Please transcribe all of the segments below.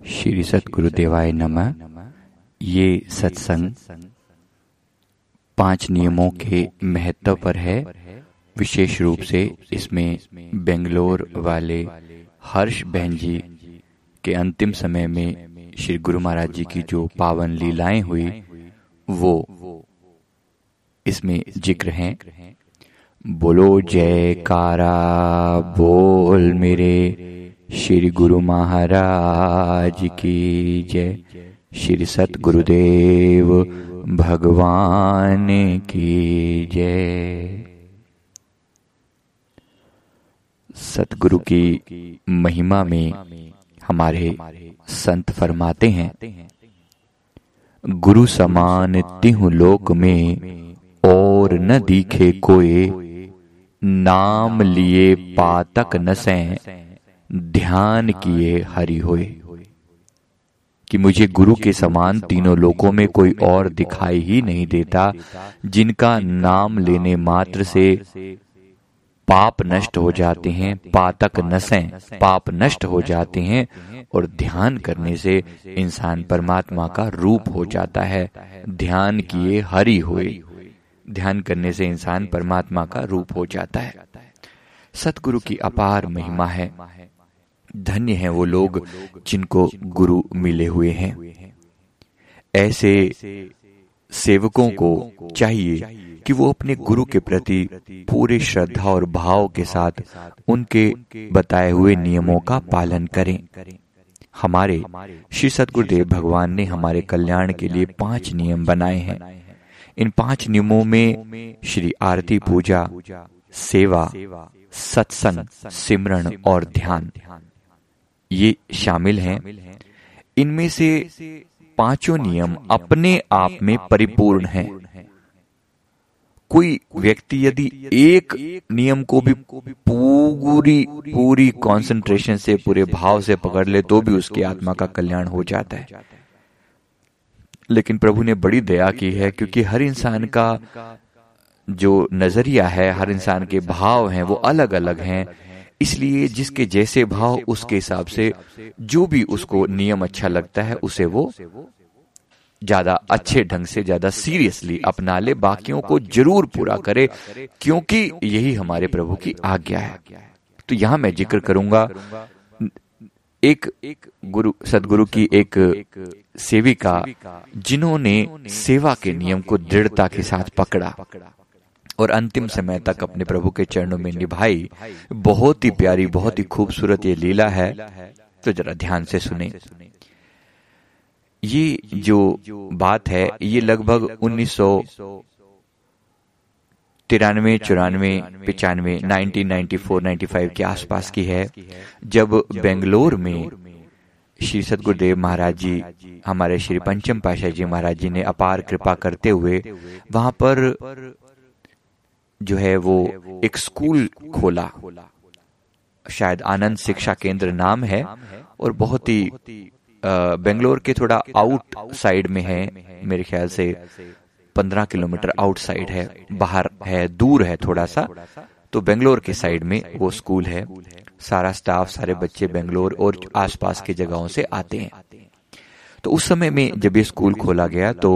श्री सतगुरुदेवाय नमः। ये सत्संग पाँच नियमों के महत्व पर है। विशेष रूप से इसमें बेंगलोर वाले हर्ष बहन जी के अंतिम समय में श्री गुरु महाराज जी की जो पावन लीलाएँ हुई, वो इसमें ज़िक्र हैं। बोलो जयकारा, बोल मेरे श्री गुरु महाराज की जय। श्री सत गुरुदेव भगवान की जय। सतगुरु की महिमा में हमारे संत फरमाते हैं, गुरु समान तिहु लोक में और न दिखे कोई, नाम लिए पातक न नसें ध्यान किए हरि होए, कि मुझे गुरु के समान तीनों लोकों में कोई और दिखाई ही नहीं देता, जिनका नाम लेने मात्र से पाप नष्ट हो जाते हैं, पातक नसें पाप नष्ट हो जाते हैं, और ध्यान करने से इंसान परमात्मा का रूप हो जाता है। ध्यान किए हरि होए, ध्यान करने से इंसान परमात्मा का रूप हो जाता है। सतगुरु की अपार महिमा है। धन्य है वो लोग जिनको गुरु मिले हुए हैं। ऐसे सेवकों को चाहिए कि वो अपने गुरु के प्रति पूरे श्रद्धा और भाव के साथ उनके बताए हुए नियमों का पालन करें। हमारे श्री सतगुरुदेव भगवान ने हमारे कल्याण के लिए पाँच नियम बनाए हैं। इन पाँच नियमों में श्री आरती पूजा, सेवा, सत्संग सिमरण और ध्यान। ये शामिल हैं। इनमें से पाँचों नियम अपने आप में परिपूर्ण हैं। कोई व्यक्ति यदि एक नियम को भी पूरी पूरी कंसंट्रेशन से, पूरे भाव से पकड़ ले तो भी उसकी आत्मा का कल्याण हो जाता है। लेकिन प्रभु ने बड़ी दया की है, क्योंकि हर इंसान का जो नज़रिया है, हर इंसान के भाव हैं, वो अलग अलग हैं। इसलिए जिसके जैसे भाव उसके हिसाब से जो भी उसको नियम अच्छा लगता है उसे वो ज़्यादा अच्छे ढंग से ज़्यादा सीरियसली अपना ले बाकियों को ज़रूर पूरा करे क्योंकि यही हमारे प्रभु की आज्ञा है। तो यहाँ मैं ज़िक्र करूँगा एक एक गुरु सदगुरु की एक सेविका जिन्होंने सेवा के नियम को दृढ़ता के साथ पकड़ा। और अंतिम समय तक अपने प्रभु के चरणों में निभाई। बहुत ही प्यारी, बहुत ही खूबसूरत ये लीला है। तो जरा ध्यान से सुने। ये जो बात है, ये लगभग उन्नीस तिरानवे, चौरानवे, पिचानवे, nineteen ninety four, ninety five के आसपास की है। जब बेंगलोर में श्री सदगुरुदेव महाराज जी, हमारे श्री पंचम पाशाह जी महाराज जी ने अपार कृपा करते हुए वहाँ पर जो है वो एक स्कूल खोला। शायद आनंद शिक्षा केंद्र नाम है और बहुत ही बेंगलोर के थोड़ा आउट साइड में है। मेरे ख्याल से पंद्रह किलोमीटर आउटसाइड है। बाहर है दूर है थोड़ा सा। तो बेंगलोर के साइड में वो स्कूल है। सारा स्टाफ सारे बच्चे बेंगलोर और आसपास की जगहों से आते हैं। तो उस समय में जब ये स्कूल खोला गया तो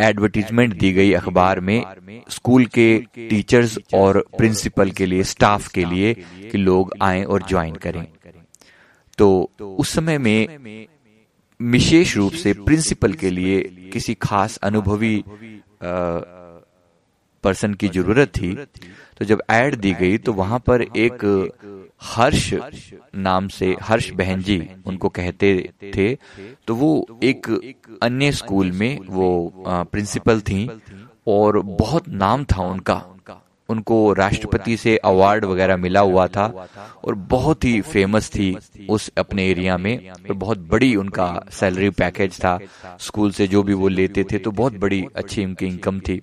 एडवर्टीजमेंट दी गई अखबार में स्कूल के टीचर्स और प्रिंसिपल के लिए स्टाफ के लिए कि लोग आए और ज्वाइन करें। तो उस समय में विशेष रूप से प्रिंसिपल के लिए किसी खास अनुभवी पर्सन की ज़रूरत थी। तो जब एड दी गई तो वहाँ पर एक हर्ष नाम से हर्ष बहन जी उनको कहते थे तो वो एक अन्य स्कूल में वो प्रिंसिपल थी और बहुत नाम था उनका। उनको। राष्ट्रपति से अवार्ड वगैरह मिला हुआ था और बहुत ही फ़ेमस थी उस अपने एरिया में। और बहुत बड़ी उनका सैलरी पैकेज था। स्कूल से जो भी वो लेते थे तो बहुत बड़ी अच्छी उनकी इनकम थी।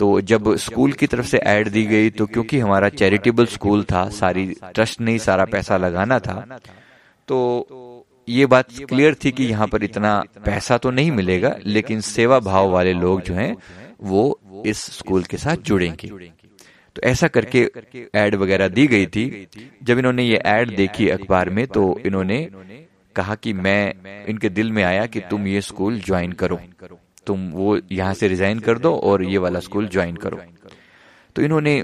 तो जब स्कूल की तरफ़ से ऐड दी गई तो क्योंकि हमारा चैरिटेबल स्कूल था, सारी ट्रस्ट ने सारा पैसा लगाना था तो ये बात क्लियर थी कि यहाँ पर इतना पैसा तो नहीं मिलेगा, लेकिन सेवा भाव वाले लोग जो हैं, वो इस स्कूल के साथ जुड़ेंगे। तो ऐसा करके एड वगैरह दी गई थी। जब इन्होंने ये एड देखी अखबार में तो इन्होंने कहा कि मैं, इनके दिल में आया कि तुम ये स्कूल ज्वाइन करो। तुम वो यहाँ से रिजाइन कर दो और ये वाला स्कूल ज्वाइन करो। तो इन्होंने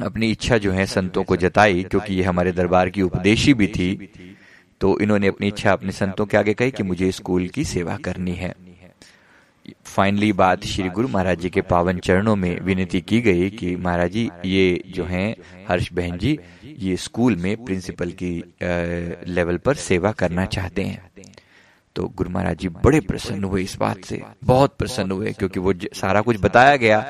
अपनी इच्छा जो है संतों को जताई, क्योंकि ये हमारे दरबार की उपदेशी भी थी। तो इन्होंने अपनी इच्छा अपने संतों के आगे कही कि मुझे स्कूल की सेवा करनी है। फाइनली बात श्री गुरु महाराज जी के पावन चरणों में विनती की गई कि महाराज जी, ये जो हैं, हर्ष बहन जी, ये स्कूल में प्रिंसिपल की लेवल पर सेवा करना चाहते हैं। तो गुरु महाराज जी बड़े प्रसन्न हुए इस बात से। बहुत प्रसन्न हुए क्योंकि वो सारा कुछ बताया गया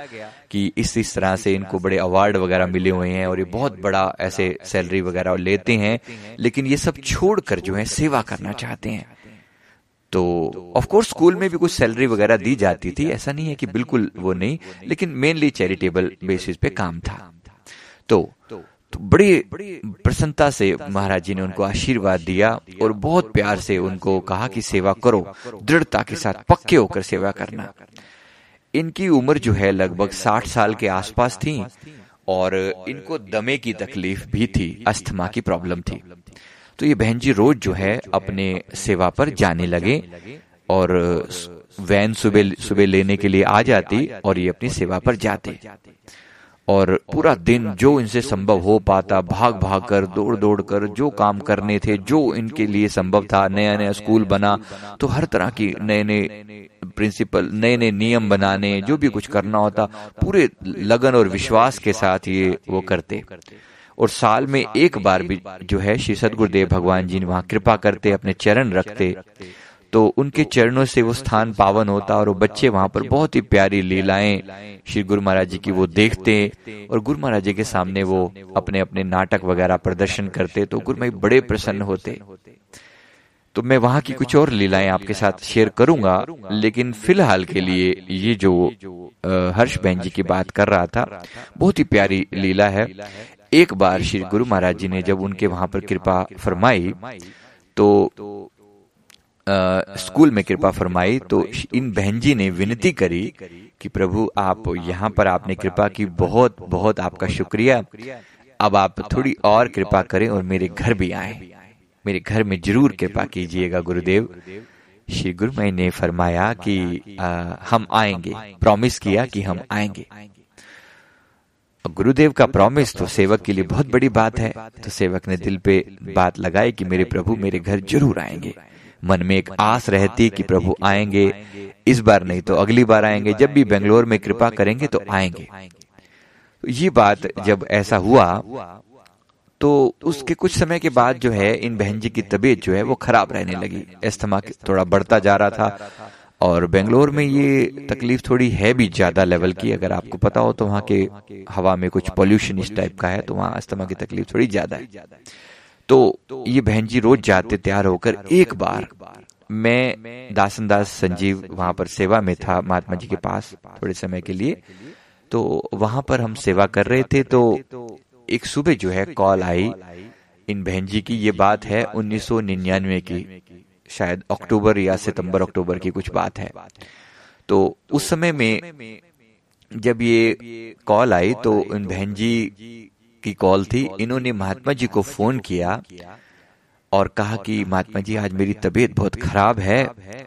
कि इस इस तरह से इनको बड़े अवार्ड वगैरह मिले हुए हैं और ये बहुत बड़ा ऐसे सैलरी वगैरह लेते हैं लेकिन ये सब छोड़कर जो है सेवा करना चाहते हैं। तो ऑफ़ कोर्स स्कूल में भी कुछ सैलरी वगैरह दी जाती थी ऐसा नहीं है कि बिल्कुल वो नहीं लेकिन मेनली चैरिटेबल बेसिस पे काम था। तो तो बड़ी प्रसन्नता से महाराज जी ने उनको आशीर्वाद दिया और बहुत प्यार से उनको कहा कि सेवा करो, दृढ़ता के साथ, पक्के होकर सेवा करना। इनकी उम्र जो है लगभग साठ साल के आसपास थी और इनको दमे की तकलीफ़ भी थी, अस्थमा की प्रॉब्लम थी। तो ये बहन जी रोज जो है अपने सेवा पर जाने लगे और वैन सुबह सुबह लेने के लिए आ जाती और ये अपनी सेवा पर जाते। और पूरा दिन जो इनसे संभव हो पाता भाग भाग कर दौड़ दौड़ कर जो काम करने थे जो इनके लिए संभव था नया नया स्कूल बना तो हर तरह की नए नए प्रिंसिपल नए नए नियम बनाने जो भी कुछ करना होता पूरे लगन और विश्वास के साथ ये वो करते। और साल में एक बार भी जो है श्री सदगुरुदेव भगवान जी ने वहाँ कृपा करते अपने चरण रखते। तो उनके चरणों से वो स्थान पावन होता और वो बच्चे वहाँ पर बहुत ही प्यारी लीलाएँ श्री गुरु महाराज जी की वो देखते और गुरु महाराज जी के सामने वो अपने अपने नाटक वगैरह प्रदर्शन करते तो गुरु बड़े प्रसन्न होते। तो मैं वहाँ की कुछ और लीलाएँ आपके साथ शेयर करूँगा, लेकिन फ़िलहाल के लिए ये जो हर्ष बहन जी की बात कर रहा था, बहुत ही प्यारी लीला है। एक बार श्री गुरु महाराज जी ने जब उनके वहाँ पर कृपा फरमाई तो स्कूल में कृपा फरमाई तो इन बहन जी ने विनती करी कि प्रभु आप यहाँ पर आपने कृपा की बहुत बहुत आपका शुक्रिया। अब आप थोड़ी और कृपा करें और मेरे घर भी आए। मेरे घर में ज़रूर कृपा कीजिएगा गुरुदेव। श्री गुरुमय ने फरमाया कि आ, हम आएँगे। प्रॉमिस किया कि हम आएँगे। गुरुदेव का प्रॉमिस तो सेवक के लिए बहुत बड़ी बात है। तो सेवक ने दिल पे बात लगाई कि मेरे प्रभु मेरे घर ज़रूर आएँगे। मन में एक आस रहती कि प्रभु आएँगे। इस बार नहीं तो अगली बार आएँगे। जब भी बेंगलोर में कृपा करेंगे तो आएँगे। ये बात जब ऐसा हुआ तो उसके कुछ समय के बाद जो है, इन बहन जी की तबीयत जो है, वो खराब रहने लगी। एस्थमा थोड़ा बढ़ता जा रहा था। और बेंगलोर में ये तकलीफ़ थोड़ी है भी ज़्यादा लेवल की। अगर आपको पता हो तो वहाँ के हवा में कुछ पॉल्यूशन इस टाइप का है तो वहाँ अस्थमा की तकलीफ़ थोड़ी ज़्यादा है। तो ये बहन जी रोज जाते तैयार होकर एक बार। मैं दासन दास संजीव वहाँ पर सेवा में था, महात्मा जी के पास थोड़े समय के लिए। तो वहाँ पर हम सेवा कर रहे थे तो एक सुबह जो है कॉल आई। इन बहन जी की ये बात है 1999 की, शायद अक्टूबर या सितंबर अक्टूबर की कुछ बात है। तो उस समय में जब ये कॉल आई तो इन बहन जी की कॉल थी, इन्होंने महात्मा जी को फ़ोन किया और कहा कि, महात्मा जी, आज मेरी तबीयत बहुत खराब है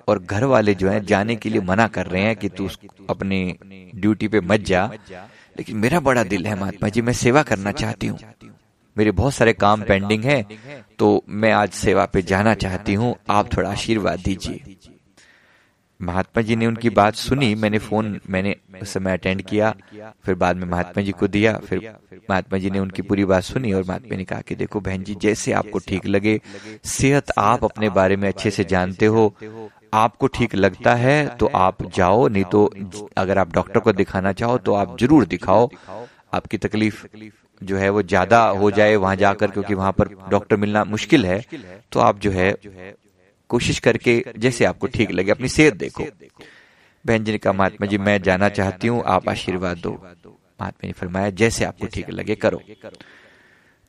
और घर वाले जो है जाने के लिए मना कर रहे हैं कि तू अपनी ड्यूटी पे मत जा। लेकिन मेरा बड़ा दिल है, महात्मा जी, मैं सेवा करना चाहती हूँ। मेरे बहुत सारे काम पेंडिंग है तो मैं आज सेवा पे जाना चाहती हूँ। आप थोड़ा आशीर्वाद दीजिए। महात्मा जी ने उनकी बात सुनी मैंने फ़ोन मैंने उस समय अटेंड किया फिर बाद में महात्मा जी को दिया फिर महात्मा जी ने उनकी पूरी बात सुनी और महात्मा ने कहा कि देखो बहन जी जैसे आपको ठीक लगे सेहत आप अपने बारे में अच्छे से जानते हो आपको ठीक लगता है तो आप जाओ नहीं तो अगर आप डॉक्टर को दिखाना चाहो तो आप ज़रूर दिखाओ आपकी तकलीफ़ जो है वो ज़्यादा हो जाए वहाँ जाकर क्योंकि वहाँ पर डॉक्टर मिलना मुश्किल है तो आप जो है कोशिश करके जैसे आपको ठीक लगे अपनी सेहत देखो। बहन जी ने कहा महात्मा जी मैं जाना चाहती हूँ आप आशीर्वाद दो। महात्मा ने फरमाया जैसे आपको ठीक लगे करो।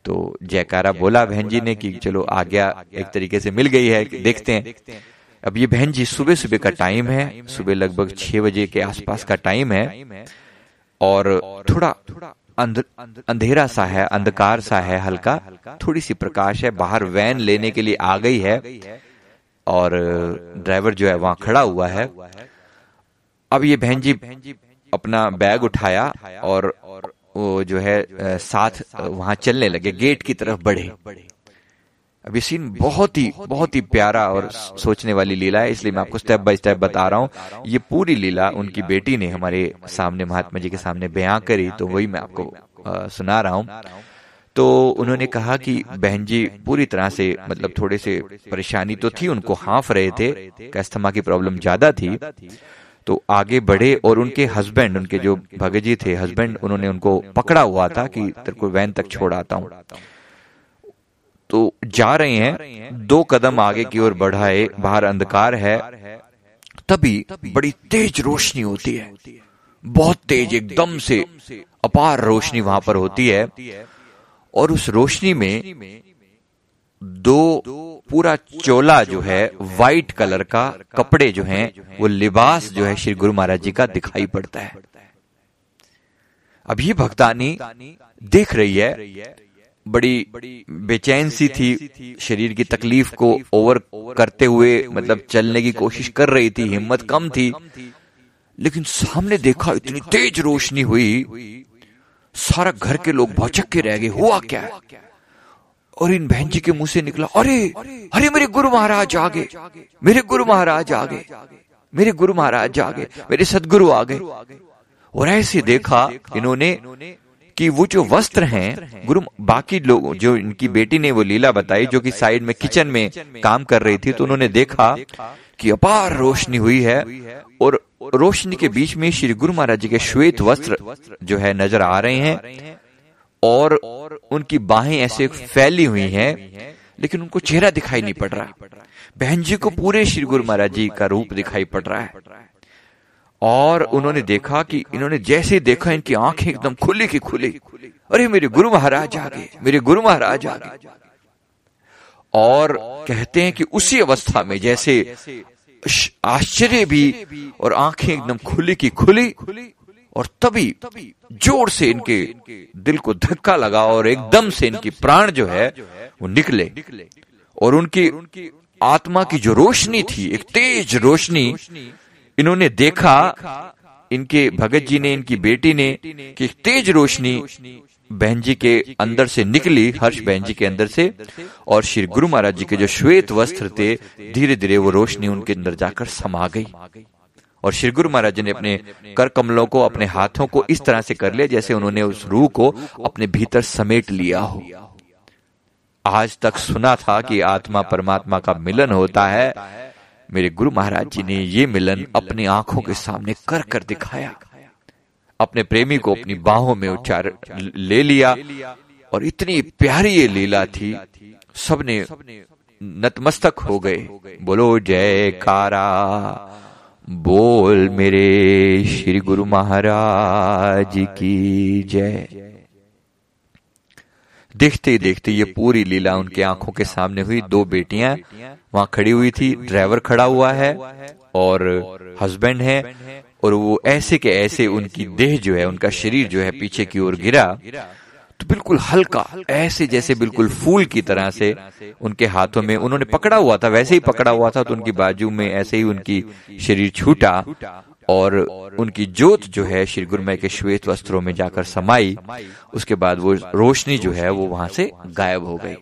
तो जयकारा बोला बहन जी ने कि चलो आज्ञा एक तरीके से मिल गई है देखते हैं। अब ये बहन जी सुबह सुबह का टाइम है सुबह लगभग छह बजे के आसपास का टाइम है और थोड़ा अंधेरा सा है अंधकार सा है हल्का थोड़ी सी प्रकाश है बाहर वैन लेने के लिए आ गई है। और ड्राइवर जो है वहाँ खड़ा हुआ है। अब ये बहन जी अपना बैग उठाया और वो जो है साथ वहाँ चलने लगे गेट की तरफ़ बढ़े। अब ये सीन बहुत ही बहुत ही प्यारा और सोचने वाली लीला है इसलिए मैं आपको स्टेप बाय स्टेप बता रहा हूँ। ये पूरी लीला उनकी बेटी ने हमारे सामने महात्मा जी के सामने बयां करी तो वही मैं आपको सुना रहा हूँ। तो उन्होंने कहा कि बहन जी, पूरी तरह से मतलब थोड़े से परेशानी तो थी, उनको हाफ़ रहे थे कैस्थमा की प्रॉब्लम ज़्यादा थी। तो आगे बढ़े और उनके हस्बैंड, उनके जो भगत जी थे, हस्बैंड उन्होंने उनको पकड़ा हुआ था कि तेरे को वैन तक छोड़ आता हूँ। तो जा रहे हैं, दो कदम आगे की ओर बढ़ाए, बाहर अंधकार है, तभी बड़ी तेज रोशनी होती है। बहुत तेज, एकदम से अपार रोशनी वहाँ पर होती है। और उस रोशनी में दो पूरा चोला जो है वाइट कलर का कपड़े जो हैं, वो लिबास जो है श्री गुरु महाराज जी का दिखाई पड़ता है। अब ये भक्तानी देख रही है, बड़ी बेचैन सी थी, शरीर की तकलीफ़ को ओवर करते हुए मतलब चलने की कोशिश कर रही थी, हिम्मत कम थी, लेकिन सामने देखा इतनी तेज रोशनी हुई सारा घर के लोग भौचक के रह गए, हुआ क्या? और इन बहन जी के मुँह से निकला, अरे अरे मेरे गुरु महाराज आ गए, मेरे गुरु महाराज आ गए, मेरे गुरु महाराज आ गए, मेरे सदगुरु आ गए। और ऐसे देखा इन्होंने कि वो जो वस्त्र हैं, गुरु, बाकी लोग, जो इनकी बेटी ने वो लीला बताई, जो कि साइड में किचन में काम कर रही थी तो उन्होंने देखा कि अपार रोशनी हुई है और रोशनी के बीच में श्री गुरु महाराज जी के श्वेत वस्त्र जो है नज़र आ रहे हैं और उनकी बाहें ऐसे फैली हुई हैं, लेकिन उनको चेहरा दिखाई नहीं पड़ रहा। बहन जी को पूरे श्री गुरु महाराज जी का रूप दिखाई पड़ रहा है। और उन्होंने देखा कि इन्होंने जैसे देखा, इनकी आँखें एकदम खुली की खुली। अरे, मेरे गुरु महाराज आ गए, मेरे गुरु महाराज आ गए। और कहते हैं कि उसी अवस्था में जैसे आश्चर्य भी और आँखें एकदम खुली की खुली और तभी ज़ोर से इनके दिल को धक्का लगा और एकदम से इनकी प्राण जो है वो निकले। और उनकी आत्मा की जो रोशनी थी, एक तेज रोशनी, इन्होंने देखा, इनके भगत जी ने, इनकी बेटी ने, कि तेज रोशनी बहन जी के अंदर से निकली हर्ष बहन जी के अंदर से और श्री गुरु महाराज जी के जो श्वेत वस्त्र थे धीरे धीरे वो रोशनी उनके अंदर जाकर समा गई। और श्री गुरु महाराज जी ने अपने कर कमलों को, अपने हाथों को इस तरह से कर लिया जैसे उन्होंने उस रूह को अपने भीतर समेट लिया हो। आज तक सुना था कि आत्मा परमात्मा का मिलन होता है। मेरे गुरु महाराज जी ने ये मिलन अपनी आँखों के सामने कर कर दिखाया। अपने प्रेमी को अपनी बाहों में उच्चार ले लिया और इतनी प्यारी ये लीला थी, सबने नतमस्तक हो गए। बोलो जय कारा बोल मेरे श्री गुरु महाराज की जय। देखते देखते ये पूरी लीला उनके आँखों के सामने हुई। दो बेटियाँ वहाँ खड़ी हुई थी, ड्राइवर खड़ा हुआ है और हस्बैंड है। और वो ऐसे के ऐसे उनकी देह जो है उनका शरीर जो है पीछे की ओर गिरा तो बिल्कुल हल्का ऐसे जैसे बिल्कुल फूल की तरह से उनके हाथों में उन्होंने पकड़ा हुआ था वैसे ही पकड़ा हुआ था तो उनकी बाजू में ऐसे ही उनकी शरीर छूटा और उनकी ज्योत जो है श्री गुरुमय के श्वेत वस्त्रों में जाकर समाई उसके बाद वो रोशनी जो है वो वहाँ से गायब हो गई।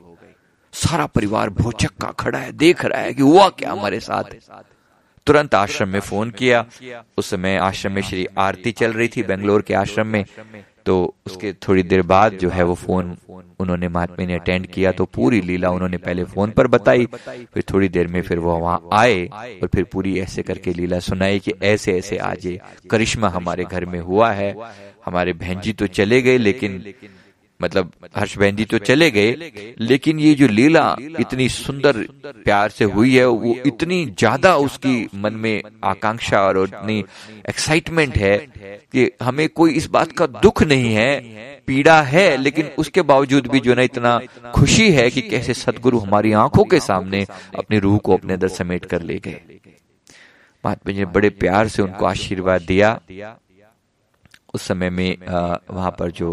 सारा परिवार भोचक्का खड़ा है देख रहा है कि हुआ क्या हमारे साथ। तुरंत आश्रम में फ़ोन किया। उस समय आश्रम में श्री आरती चल रही थी बेंगलोर के आश्रम में। तो उसके थोड़ी देर बाद जो है वो फ़ोन उन्होंने महात्मा ने अटेंड किया तो पूरी लीला उन्होंने पहले फ़ोन पर बताई। फिर थोड़ी देर में फिर वो वहाँ आए और फिर पूरी ऐसे करके लीला सुनाई कि ऐसे ऐसे आज करिश्मा हमारे घर में हुआ है। हमारे बहन जी तो चले गए, लेकिन मतलब हर्ष बहन जी तो चले गए लेकिन ये जो लीला इतनी सुंदर प्यार से हुई है वो इतनी ज़्यादा उसकी मन में आकांक्षा और इतनी एक्साइटमेंट है कि हमें कोई इस बात का दुख नहीं है पीड़ा है लेकिन उसके बावजूद भी जो ना इतना खुशी है कि कैसे सदगुरु हमारी आँखों के सामने अपनी रूह को अपने अंदर समेट कर ले गए। महात्मा जी ने बड़े प्यार से उनको आशीर्वाद दिया। उस समय में वहाँ पर जो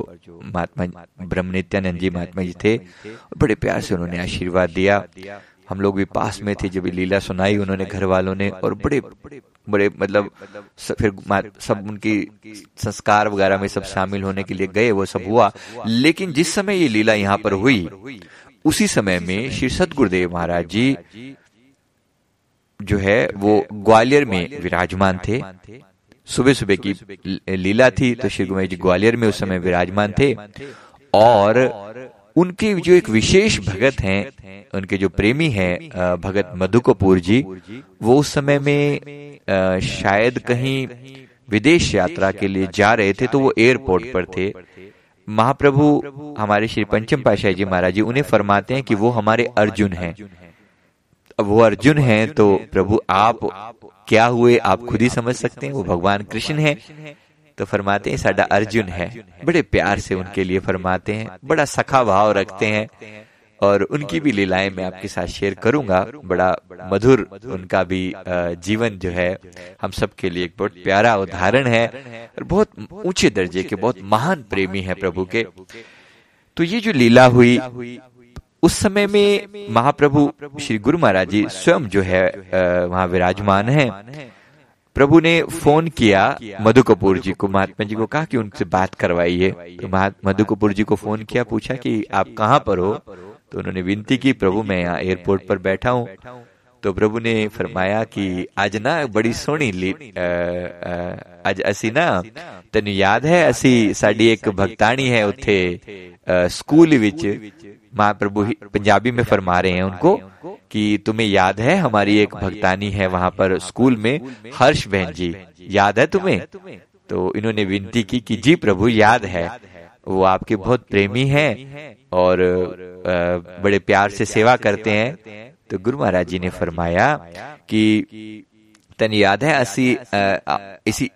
महात्मा ब्रह्म नित्यानंद जी महात्मा जी थे बड़े प्यार से उन्होंने आशीर्वाद दिया। हम लोग भी पास में थे जब लीला सुनाई उन्होंने घर वालों ने और बड़े बड़े मतलब फिर सब उनकी संस्कार वगैरह में सब शामिल होने के लिए गए वो सब हुआ। लेकिन जिस समय ये लीला यहाँ पर हुई उसी समय में श्री सतगुरुदेव महाराज जी जो है वो ग्वालियर में विराजमान थे। सुबह सुबह की लीला थी तो श्री गुमेश जी ग्वालियर में उस समय विराजमान थे। और उनके जो एक विशेष भगत हैं, उनके जो प्रेमी हैं भगत मधु कपूर जी, वो उस समय में शायद कहीं विदेश यात्रा के लिए जा रहे थे तो वो एयरपोर्ट पर थे। महाप्रभु हमारे श्री पंचम पाशाह जी महाराज जी उन्हें फरमाते हैं कि वो हमारे अर्जुन हैं। वो अर्जुन हैं तो प्रभु, आप क्या हुए? आप खुद ही समझ सकते हैं, वो भगवान कृष्ण है। तो फरमाते हैं, साडा अर्जुन है। बड़े प्यार से उनके लिए फरमाते हैं, बड़ा सखा भाव रखते हैं। और उनकी भी लीलाएँ मैं आपके साथ शेयर करूँगा। बड़ा मधुर उनका भी जीवन जो है, हम सब के लिए एक बहुत प्यारा उदाहरण है। और बहुत ऊँचे दर्जे के, बहुत महान प्रेमी है प्रभु के। तो ये जो लीला हुई उस समय में महाप्रभु श्री गुरु महाराज जी स्वयं जो है वहाँ विराजमान है। प्रभु ने फ़ोन किया मधु कपूर जी को। महात्मा जी को कहा कि उनसे बात करवाइए। तो मधु कपूर जी को फ़ोन किया, पूछा कि आप कहाँ पर हो? तो उन्होंने विनती की, प्रभु, मैं यहाँ एयरपोर्ट पर बैठा हूँ। तो प्रभु ने फरमाया कि आज ना बड़ी सोहनी ली ਅੱਜ ਅਸੀਂ ਨਾ ਤੈਨੂੰ ਯਾਦ ਹੈ ਅਸੀਂ ਸਾਡੀ ਇੱਕ ਭਗਤਾਣੀ ਹੈ ਉੱਥੇ स्कूल विच महाप्रभु पंजाबी में फरमा रहे हैं उनको कि तुम्हें याद है हमारी एक भक्तानी है वहां पर स्कूल में हर्ष बहन जी याद है तुम्हें तो इन्होंने विनती की कि जी प्रभु याद है वो आपके बहुत प्रेमी हैं और बड़े प्यार से सेवा करते हैं तो गुरु महाराज जी ने फरमाया कि ਤੈਨੂੰ ਯਾਦ ਹੈ ਅਸੀਂ इसी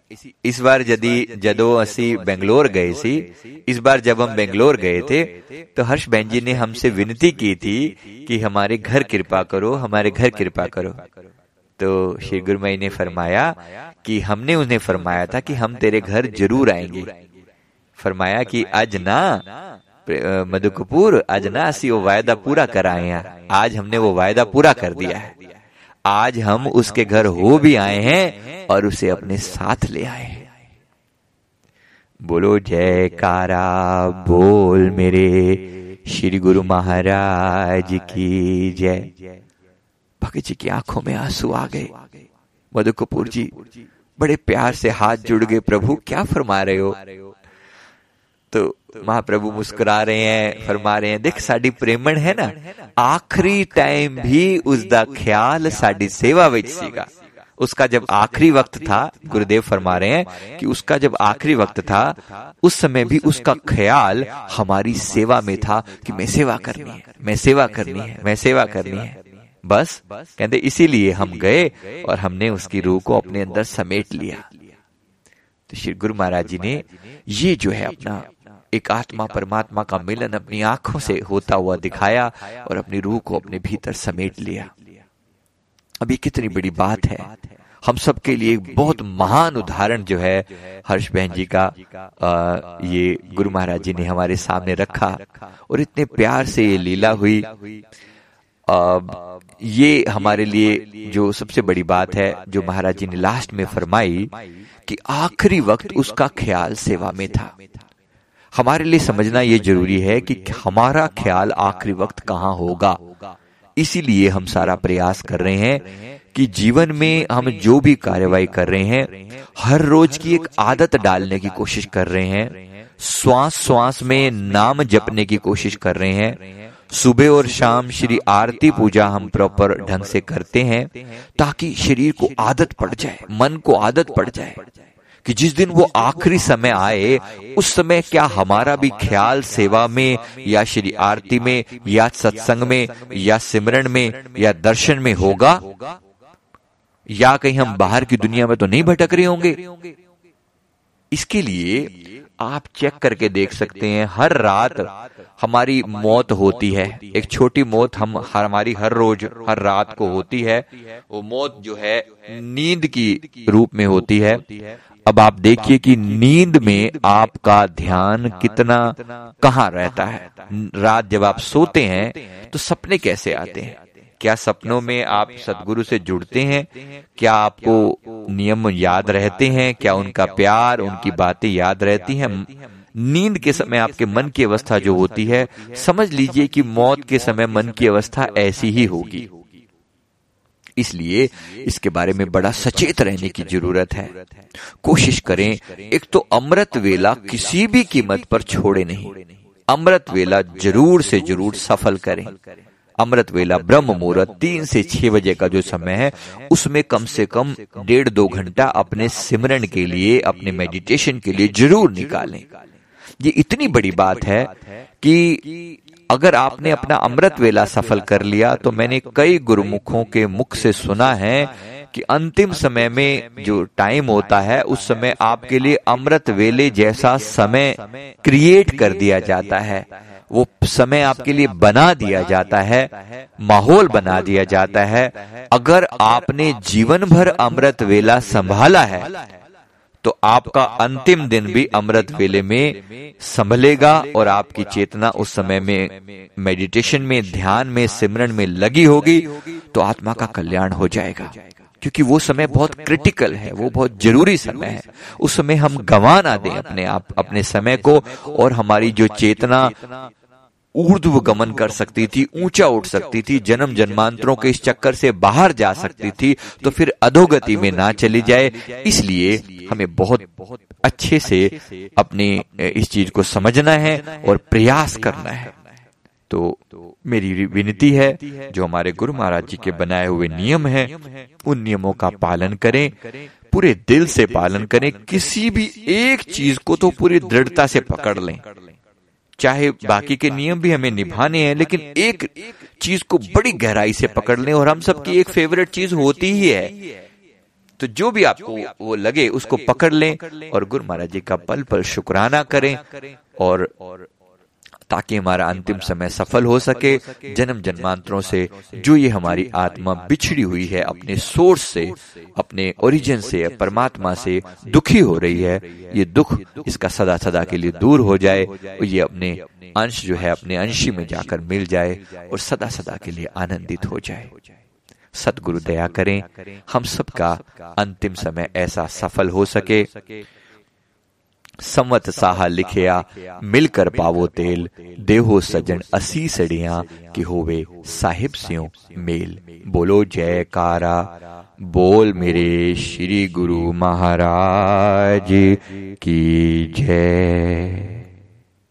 इस बार यदि जदो असी बेंगलोर गए सी इस बार जब हम बेंगलोर गए थे तो हर्ष बहन जी ने हमसे विनती की थी कि हमारे घर कृपा करो हमारे घर कृपा करो तो श्री गुरुमई ने फरमाया कि हमने उन्हें फरमाया था कि हम तेरे घर जरूर आएंगे फरमाया कि आज ना मधु कपूर आज ना वो वायदा पूरा कराए हैं। आज हमने वो वायदा पूरा कर दिया है। आज हम उसके घर हो भी आए हैं और उसे अपने साथ ले आए हैं। बोलो, जयकारा, बोल मेरे श्री गुरु महाराज की जय। भगत जी की आँखों में आँसू आ गए। मधु कपूर जी, बड़े प्यार से हाथ जुड़ गए, प्रभु, क्या फरमा रहे हो? तो महाप्रभु मुस्कुरा रहे हैं, फरमा रहे हैं, देख, साड़ी प्रेमण है ना? आखिरी टाइम भी उसका ख्याल साड़ी सेवा विच सीगा। उसका जब आखिरी वक्त था, गुरुदेव फरमा रहे हैं कि उसका जब आखिरी वक्त था, उस समय भी उसका ख्याल हमारी सेवा में था कि मैं सेवा करनी है, मैं सेवा करनी है, मैं सेवा करनी है। बस, कहते, इसीलिए हम गए और हमने उसकी रूह को अपने अंदर समेट लिया। तो श्री गुरु महाराज जी ने, ये जो है अपना एक आत्मा परमात्मा का मिलन अपनी आँखों से होता हुआ दिखाया और अपनी रूह को अपने भीतर समेट लिया। अभी कितनी बड़ी बात है। हम सब के लिए एक बहुत महान उदाहरण जो है हर्ष बहन जी का आ, ये गुरु महाराज जी ने हमारे सामने रखा और इतने प्यार से ये लीला हुई। आ, ये हमारे लिए जो सबसे बड़ी बात है जो महाराज जी ने लास्ट में फरमाई कि आखिरी वक्त उसका ख्याल सेवा में था। हमारे लिए समझना ये ज़रूरी है कि हमारा ख्याल आखिरी वक्त कहाँ होगा। इसीलिए हम सारा प्रयास कर रहे हैं कि जीवन में हम जो भी कार्यवाही कर रहे हैं, हर रोज की एक आदत डालने की कोशिश कर रहे हैं, श्वास श्वास में नाम जपने की कोशिश कर रहे हैं, सुबह और शाम श्री आरती पूजा हम प्रॉपर ढंग से करते हैं ताकि शरीर को आदत पड़ जाए, मन को आदत पड़ जाए। कि जिस दिन वो आखिरी समय आए, उस समय क्या हमारा भी ख्याल सेवा में, या श्री आरती में, या सत्संग में, या सिमरण में, या दर्शन में होगा? या कहीं हम बाहर की दुनिया में तो नहीं भटक रहे होंगे? इसके लिए आप चेक करके देख सकते हैं, हर रात हमारी मौत होती है। एक छोटी मौत हम, हमारी हर रोज, हर रात को होती है। वो मौत जो है, नींद की रूप में होती है। अब आप देखिए कि नींद में आपका ध्यान कितना कहाँ रहता है? रात जब आप सोते हैं तो सपने कैसे आते हैं? क्या सपनों में आप सदगुरु से जुड़ते हैं? क्या आपको नियम याद रहते हैं? क्या उनका प्यार उनकी बातें याद रहती हैं? नींद के समय आपके मन की अवस्था जो होती है समझ लीजिए कि मौत के समय मन की अवस्था ऐसी ही होगी। इसलिए इसके बारे में बड़ा सचेत रहने की ज़रूरत है। कोशिश करें, एक तो अमृत वेला किसी भी कीमत पर छोड़े नहीं। अमृत वेला ज़रूर से ज़रूर सफल करें। अमृत वेला ब्रह्म मुहूर्त तीन से छह बजे का जो समय है, उसमें कम से कम डेढ़ दो घंटा अपने सिमरन के लिए, अपने मेडिटेशन के लिए ज़रूर निकालें। ये इतनी बड़ी बात है कि अगर आपने अपना अमृत वेला सफल कर लिया तो मैंने कई गुरुमुखों के मुख से सुना है कि अंतिम समय में जो टाइम होता है उस समय आपके लिए अमृत वेले जैसा समय क्रिएट कर दिया जाता है। वो समय आपके लिए बना दिया जाता है माहौल बना दिया जाता है। अगर आपने जीवन भर अमृत वेला संभाला है तो आपका अंतिम दिन भी अमृत वेले में संभलेगा और आपकी चेतना उस समय में मेडिटेशन में ध्यान में सिमरन में लगी होगी तो आत्मा का कल्याण हो जाएगा। क्योंकि वो समय बहुत क्रिटिकल है वो बहुत ज़रूरी समय है। उस समय हम गंवा ना दें अपने आप अपने समय को और हमारी जो चेतना ऊर्ध्व गमन कर सकती थी ऊँचा उठ सकती थी जन्म जन्मांतरों के इस चक्कर से बाहर जा सकती थी तो फिर अधोगति में ना चली जाए। इसलिए हमें बहुत अच्छे से अपने इस चीज़ को समझना है और प्रयास करना है। तो मेरी विनती है, जो हमारे गुरु महाराज जी के बनाए हुए नियम हैं, उन नियमों का पालन करें, पूरे दिल से पालन करें, किसी भी एक चीज़ को तो पूरी दृढ़ता से पकड़ लें। चाहे बाकी के नियम भी हमें निभाने हैं, लेकिन एक चीज़ को बड़ी गहराई से पकड़ लें और हम सबकी एक फेवरेट चीज़ होती ही है। तो जो भी आपको वो लगे उसको पकड़ लें और गुरु महाराज जी का पल पल शुक्राना करें और ताकि हमारा अंतिम समय सफल हो सके जन्म जन्मांतरों से जो ये हमारी आत्मा बिछड़ी हुई है अपने सोर्स से अपने ओरिजिन से परमात्मा से दुखी हो रही है ये दुख इसका सदा सदा के लिए दूर हो जाए और ये अपने अंश जो है अपने अंशी में जाकर मिल जाए और सदा सदा के लिए आनंदित हो जाए। सतगुरु दया करें। हम सबका अंतिम समय ऐसा सफल हो सके। संवत साहा लिखिया, मिलकर पावो तेल, देहो सजन असी सड़िया, कि होवे साहिब स्यों मेल। बोलो जयकारा, बोल मेरे श्री गुरु महाराज की जय।